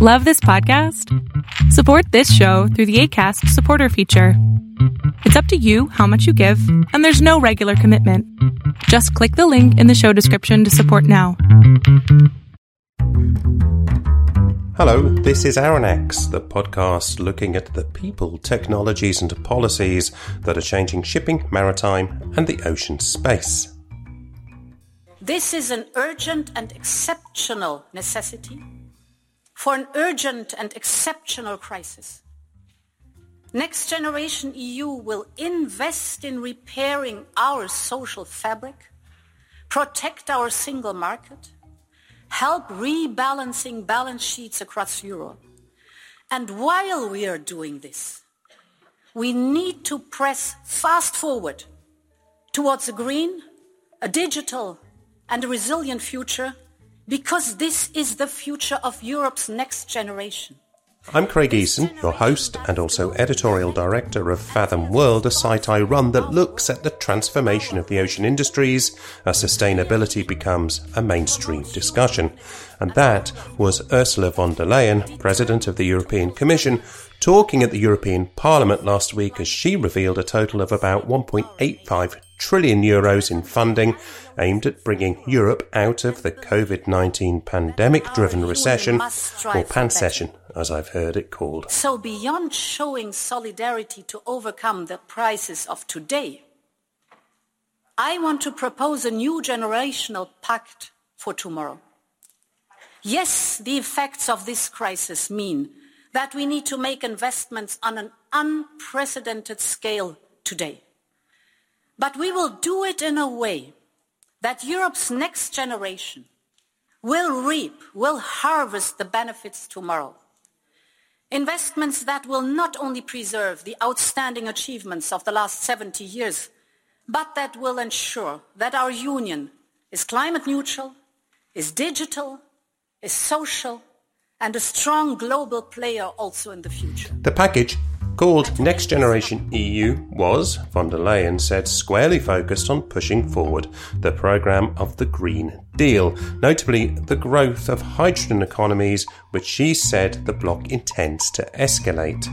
Love this podcast? Support this show through the ACAST supporter feature. It's up to you how much you give, and there's no regular commitment. Just click the link in the show description to support now. Hello, this is Aaron X, the podcast looking at the people, technologies, and policies that are changing shipping, maritime, and the ocean space. This is an urgent and exceptional necessity for an urgent and exceptional crisis. Next Generation EU will invest in repairing our social fabric, protect our single market, help rebalancing balance sheets across Europe. And while we are doing this, we need to press fast forward towards a green, a digital, and a resilient future because this is the future of Europe's next generation. I'm Craig Eason, your host and also editorial director of Fathom World, a site I run that looks at the transformation of the ocean industries as sustainability becomes a mainstream discussion. And that was Ursula von der Leyen, President of the European Commission, talking at the European Parliament last week as she revealed a total of about 1.85 trillion euros in funding aimed at bringing Europe out of the COVID 19 pandemic driven ah, recession, or pansession, as I've heard it called. So, beyond showing solidarity to overcome the crisis of today, I want to propose a new generational pact for tomorrow. Yes, the effects of this crisis mean that we need to make investments on an unprecedented scale today. But we will do it in a way that Europe's next generation will reap, will harvest the benefits tomorrow. Investments that will not only preserve the outstanding achievements of the last 70 years, but that will ensure that our union is climate neutral, is digital, is social, and a strong global player also in the future. The package called Next Generation EU was, von der Leyen said, squarely focused on pushing forward the programme of the Green Deal, notably the growth of hydrogen economies, which she said the bloc intends to escalate.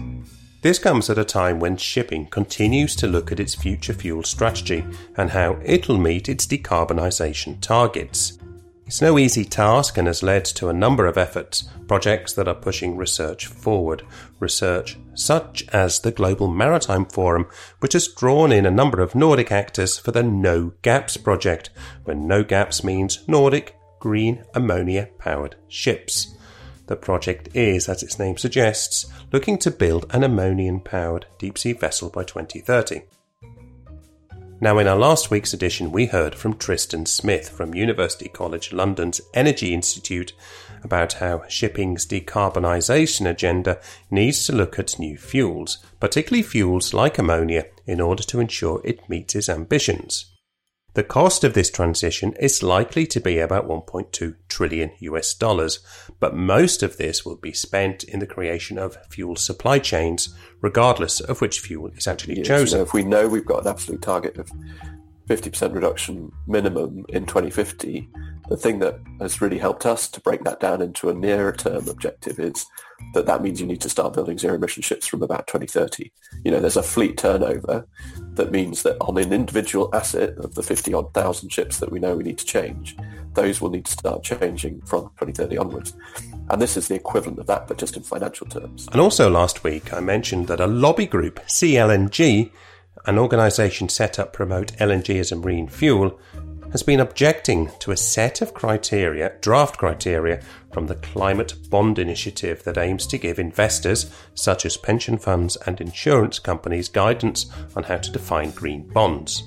This comes at a time when shipping continues to look at its future fuel strategy and how it'll meet its decarbonisation targets. It's no easy task and has led to a number of efforts, projects that are pushing research forward. Research such as the Global Maritime Forum, which has drawn in a number of Nordic actors for the No Gaps project, where No Gaps means Nordic green ammonia powered ships. The project is, as its name suggests, looking to build an ammonia powered deep sea vessel by 2030. Now, in our last week's edition, we heard from Tristan Smith from University College London's Energy Institute about how shipping's decarbonisation agenda needs to look at new fuels, particularly fuels like ammonia, in order to ensure it meets its ambitions. The cost of this transition is likely to be about 1.2 trillion US dollars, but most of this will be spent in the creation of fuel supply chains, regardless of which fuel is actually yes, chosen. You know, if we know we've got an absolute target of 50% reduction minimum in 2050, the thing that has really helped us to break that down into a nearer term objective is that that means you need to start building zero emission ships from about 2030. You know, there's a fleet turnover that means that on an individual asset of the 50 odd thousand ships that we know we need to change, those will need to start changing from 2030 onwards. And this is the equivalent of that, but just in financial terms. And also last week, I mentioned that a lobby group, SEA-LNG, an organisation set up to promote LNG as a marine fuel, has been objecting to a set of criteria, draft criteria, from the Climate Bond Initiative that aims to give investors, such as pension funds and insurance companies, guidance on how to define green bonds.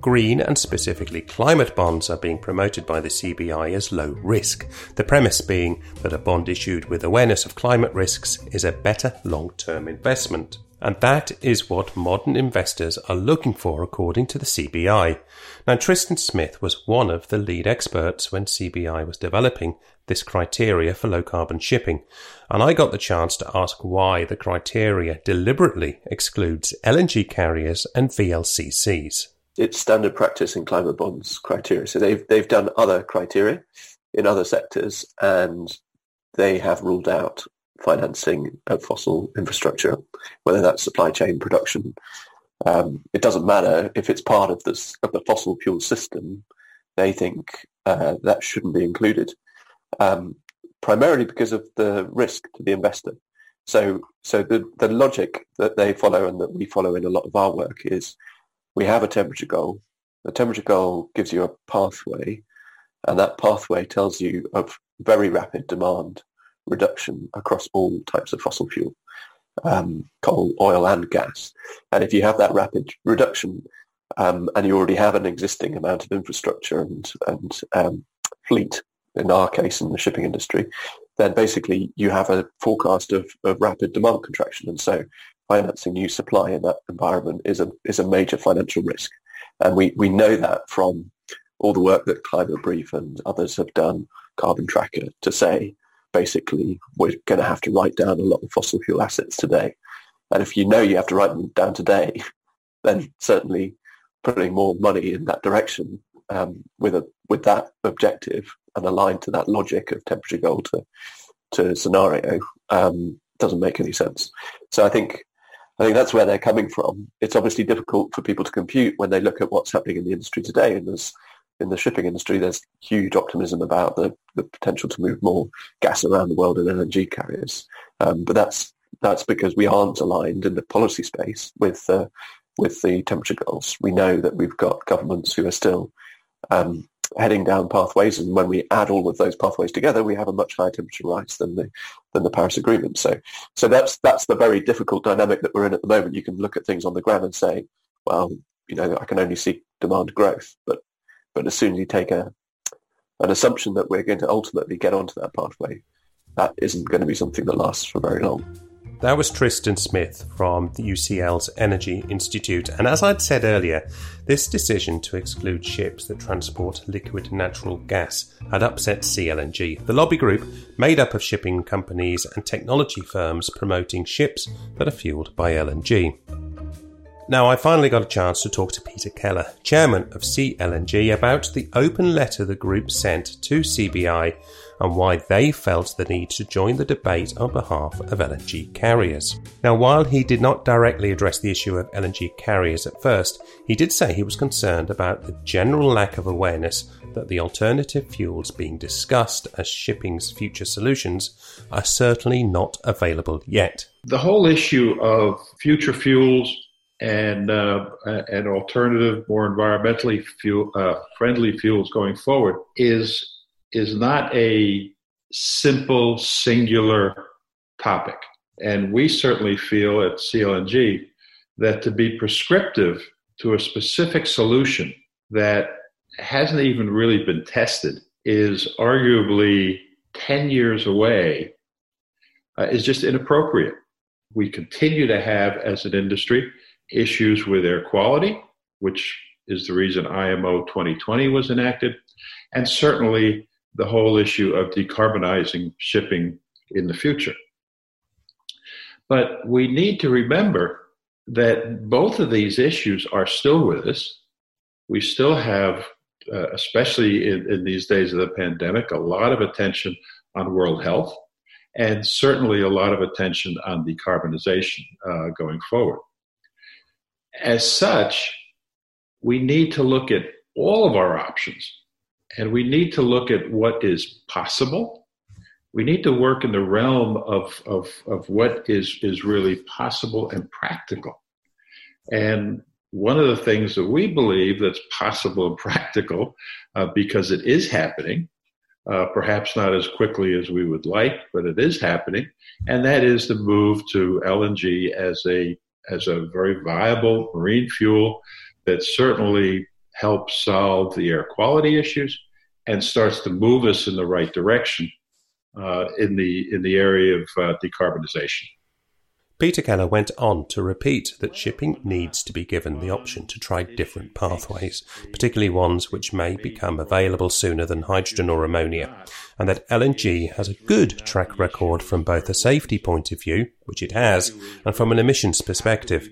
Green and specifically climate bonds are being promoted by the CBI as low risk, the premise being that a bond issued with awareness of climate risks is a better long term investment. And that is what modern investors are looking for, according to the CBI. Now, Tristan Smith was one of the lead experts when CBI was developing this criteria for low carbon shipping, and I got the chance to ask why the criteria deliberately excludes LNG carriers and VLCCs. It's standard practice in climate bonds criteria. So they've they've done other criteria in other sectors, and they have ruled out financing of fossil infrastructure, whether that's supply chain production. Um, it doesn't matter if it's part of this of the fossil fuel system. They think uh, that shouldn't be included, um, primarily because of the risk to the investor. So, so the, the logic that they follow and that we follow in a lot of our work is we have a temperature goal. The temperature goal gives you a pathway, and that pathway tells you of very rapid demand reduction across all types of fossil fuel, um, coal, oil, and gas. And if you have that rapid reduction, um, and you already have an existing amount of infrastructure and and um, fleet, in our case in the shipping industry, then basically you have a forecast of, of rapid demand contraction. And so financing new supply in that environment is a, is a major financial risk. And we, we know that from all the work that Climate Brief and others have done, Carbon Tracker, to say basically we're going to have to write down a lot of fossil fuel assets today. And if you know you have to write them down today, then certainly putting more money in that direction um, with a with that objective and aligned to that logic of temperature goal to, to scenario um, doesn't make any sense. So I think I think that's where they're coming from. It's obviously difficult for people to compute when they look at what's happening in the industry today. And there's in the shipping industry, there's huge optimism about the, the potential to move more gas around the world in LNG carriers. Um, but that's that's because we aren't aligned in the policy space with uh, with the temperature goals. We know that we've got governments who are still um, heading down pathways, and when we add all of those pathways together, we have a much higher temperature rise than the than the Paris Agreement. So, so that's that's the very difficult dynamic that we're in at the moment. You can look at things on the ground and say, well, you know, I can only see demand growth, but but as soon as you take a an assumption that we're going to ultimately get onto that pathway, that isn't going to be something that lasts for very long. That was Tristan Smith from the UCL's Energy Institute. And as I'd said earlier, this decision to exclude ships that transport liquid natural gas had upset SEA-LNG, the lobby group made up of shipping companies and technology firms promoting ships that are fueled by LNG. Now, I finally got a chance to talk to Peter Keller, chairman of SEA-LNG, about the open letter the group sent to CBI and why they felt the need to join the debate on behalf of LNG carriers. Now, while he did not directly address the issue of LNG carriers at first, he did say he was concerned about the general lack of awareness that the alternative fuels being discussed as shipping's future solutions are certainly not available yet. The whole issue of future fuels and uh, alternative, more environmentally fuel, uh, friendly fuels going forward is is not a simple, singular topic. And we certainly feel at SEA-LNG that to be prescriptive to a specific solution that hasn't even really been tested is arguably 10 years away uh, is just inappropriate. We continue to have, as an industry, issues with air quality, which is the reason IMO 2020 was enacted, and certainly the whole issue of decarbonizing shipping in the future. But we need to remember that both of these issues are still with us. We still have, uh, especially in, in these days of the pandemic, a lot of attention on world health and certainly a lot of attention on decarbonization uh, going forward. As such, we need to look at all of our options and we need to look at what is possible. We need to work in the realm of, of, of what is, is really possible and practical. And one of the things that we believe that's possible and practical, uh, because it is happening, uh, perhaps not as quickly as we would like, but it is happening, and that is the move to LNG as a as a very viable marine fuel that certainly helps solve the air quality issues and starts to move us in the right direction uh, in the in the area of uh, decarbonization. Peter Keller went on to repeat that shipping needs to be given the option to try different pathways, particularly ones which may become available sooner than hydrogen or ammonia, and that LNG has a good track record from both a safety point of view, which it has, and from an emissions perspective.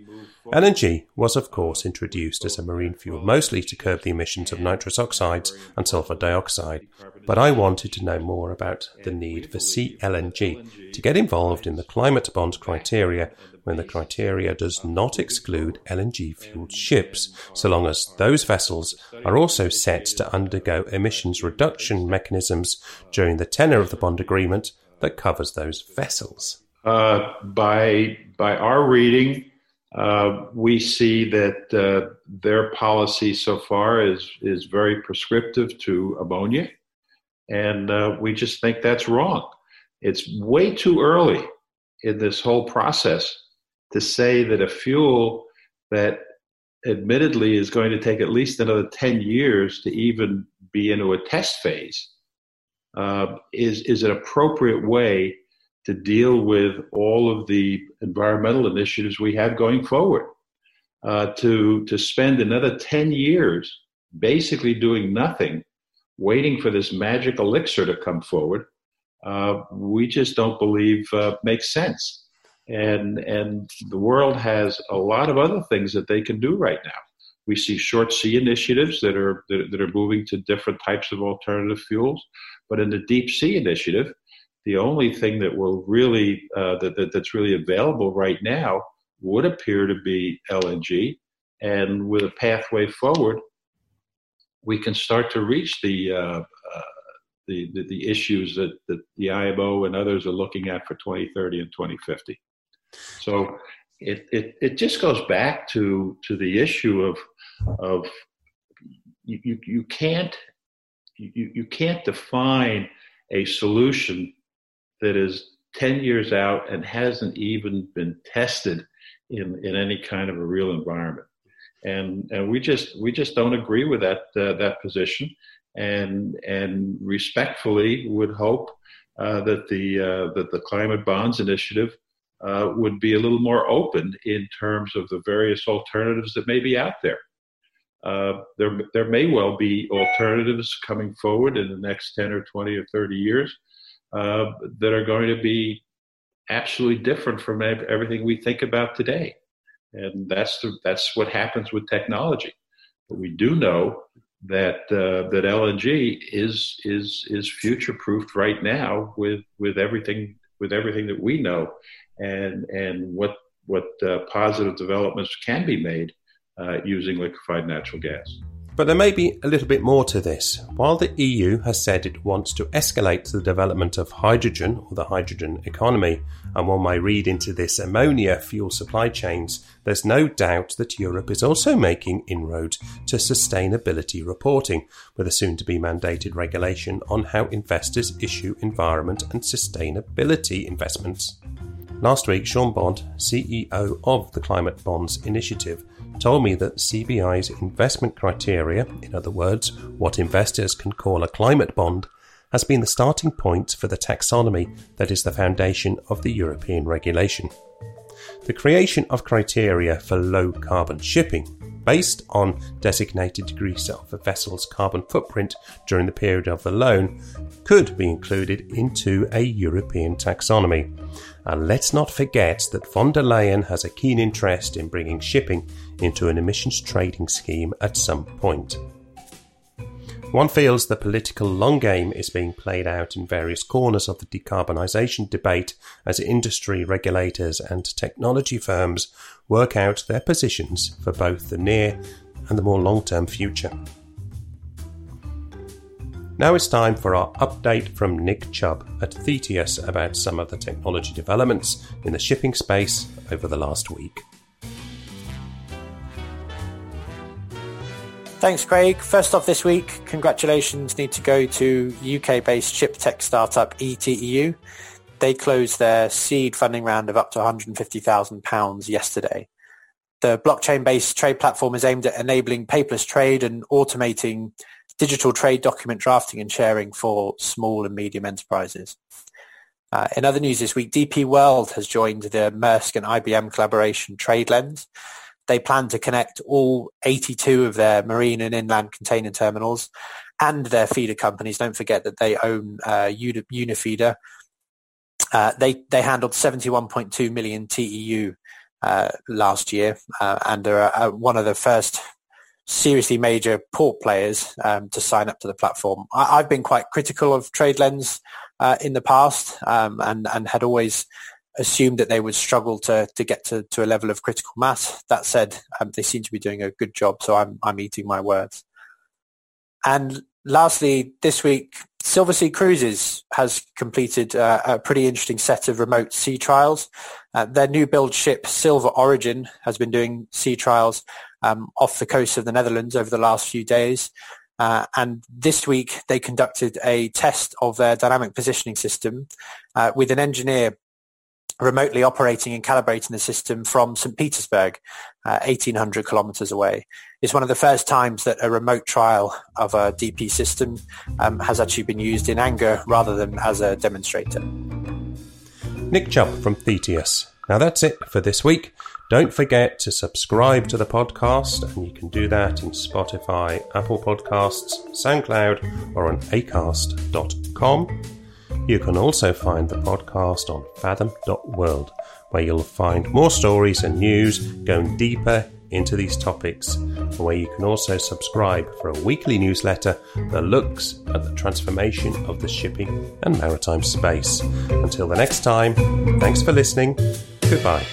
LNG was, of course, introduced as a marine fuel mostly to curb the emissions of nitrous oxides and sulfur dioxide, but I wanted to know more about the need for SEA-LNG to get involved in the climate bond criteria when the criteria does not exclude LNG fueled ships, so long as those vessels are also set to undergo emissions reduction mechanisms during the tenor of the bond agreement that covers those vessels. Uh, by by our reading, uh, we see that uh, their policy so far is is very prescriptive to ammonia, and uh, we just think that's wrong. It's way too early in this whole process to say that a fuel that admittedly is going to take at least another 10 years to even be into a test phase uh, is, is an appropriate way to deal with all of the environmental initiatives we have going forward. Uh, to, to spend another 10 years basically doing nothing, waiting for this magic elixir to come forward, uh, we just don't believe uh, makes sense. And, and the world has a lot of other things that they can do right now. We see short sea initiatives that are, that, that are moving to different types of alternative fuels. But in the deep sea initiative, the only thing that will really uh, that, that, that's really available right now would appear to be LNG, and with a pathway forward, we can start to reach the uh, uh, the, the, the issues that, that the IMO and others are looking at for 2030 and 2050. So it, it, it just goes back to to the issue of of you, you can't you, you can't define a solution that is 10 years out and hasn't even been tested in, in any kind of a real environment. And, and we just we just don't agree with that uh, that position, and and respectfully would hope uh, that the uh, that the climate bonds initiative uh, would be a little more open in terms of the various alternatives that may be out there. Uh, there there may well be alternatives coming forward in the next ten or twenty or thirty years uh, that are going to be absolutely different from everything we think about today. And that's the, that's what happens with technology. But we do know that uh, that LNG is is is future proofed right now with with everything with everything that we know, and and what what uh, positive developments can be made uh, using liquefied natural gas. But there may be a little bit more to this. While the EU has said it wants to escalate the development of hydrogen or the hydrogen economy, and one may read into this ammonia fuel supply chains, there's no doubt that Europe is also making inroads to sustainability reporting, with a soon to be mandated regulation on how investors issue environment and sustainability investments. Last week, Sean Bond, CEO of the Climate Bonds Initiative, told me that CBI's investment criteria, in other words, what investors can call a climate bond, has been the starting point for the taxonomy that is the foundation of the European regulation. The creation of criteria for low carbon shipping, based on designated degrees of a vessel's carbon footprint during the period of the loan, could be included into a European taxonomy. And let's not forget that von der Leyen has a keen interest in bringing shipping into an emissions trading scheme at some point. One feels the political long game is being played out in various corners of the decarbonisation debate as industry regulators and technology firms work out their positions for both the near and the more long term future. Now it's time for our update from Nick Chubb at Thetius about some of the technology developments in the shipping space over the last week. Thanks, Craig. First off this week, congratulations need to go to UK-based ship tech startup ETEU. They closed their seed funding round of up to £150,000 yesterday. The blockchain-based trade platform is aimed at enabling paperless trade and automating digital trade document drafting and sharing for small and medium enterprises. Uh, in other news this week, DP World has joined the Maersk and IBM collaboration TradeLens they plan to connect all 82 of their marine and inland container terminals and their feeder companies. Don't forget that they own uh, Unifeeder. Uh, they they handled 71.2 million TEU uh, last year, uh, and are uh, one of the first seriously major port players um, to sign up to the platform. I, have been quite critical of TradeLens uh, in the past um, and, and had always assumed that they would struggle to, to get to, to a level of critical mass. That said, um, they seem to be doing a good job, so I'm, I'm eating my words. And lastly, this week, Silversea Cruises has completed uh, a pretty interesting set of remote sea trials. Uh, their new build ship, Silver Origin, has been doing sea trials um, off the coast of the Netherlands over the last few days. Uh, and this week they conducted a test of their dynamic positioning system uh, with an engineer remotely operating and calibrating the system from St. Petersburg, uh, 1800 kilometers away. It's one of the first times that a remote trial of a DP system um, has actually been used in anger rather than as a demonstrator. Nick Chubb from Thetius. Now that's it for this week. Don't forget to subscribe to the podcast, and you can do that in Spotify, Apple Podcasts, SoundCloud, or on acast.com. You can also find the podcast on fathom.world, where you'll find more stories and news going deeper into these topics, and where you can also subscribe for a weekly newsletter that looks at the transformation of the shipping and maritime space. Until the next time, thanks for listening. Goodbye.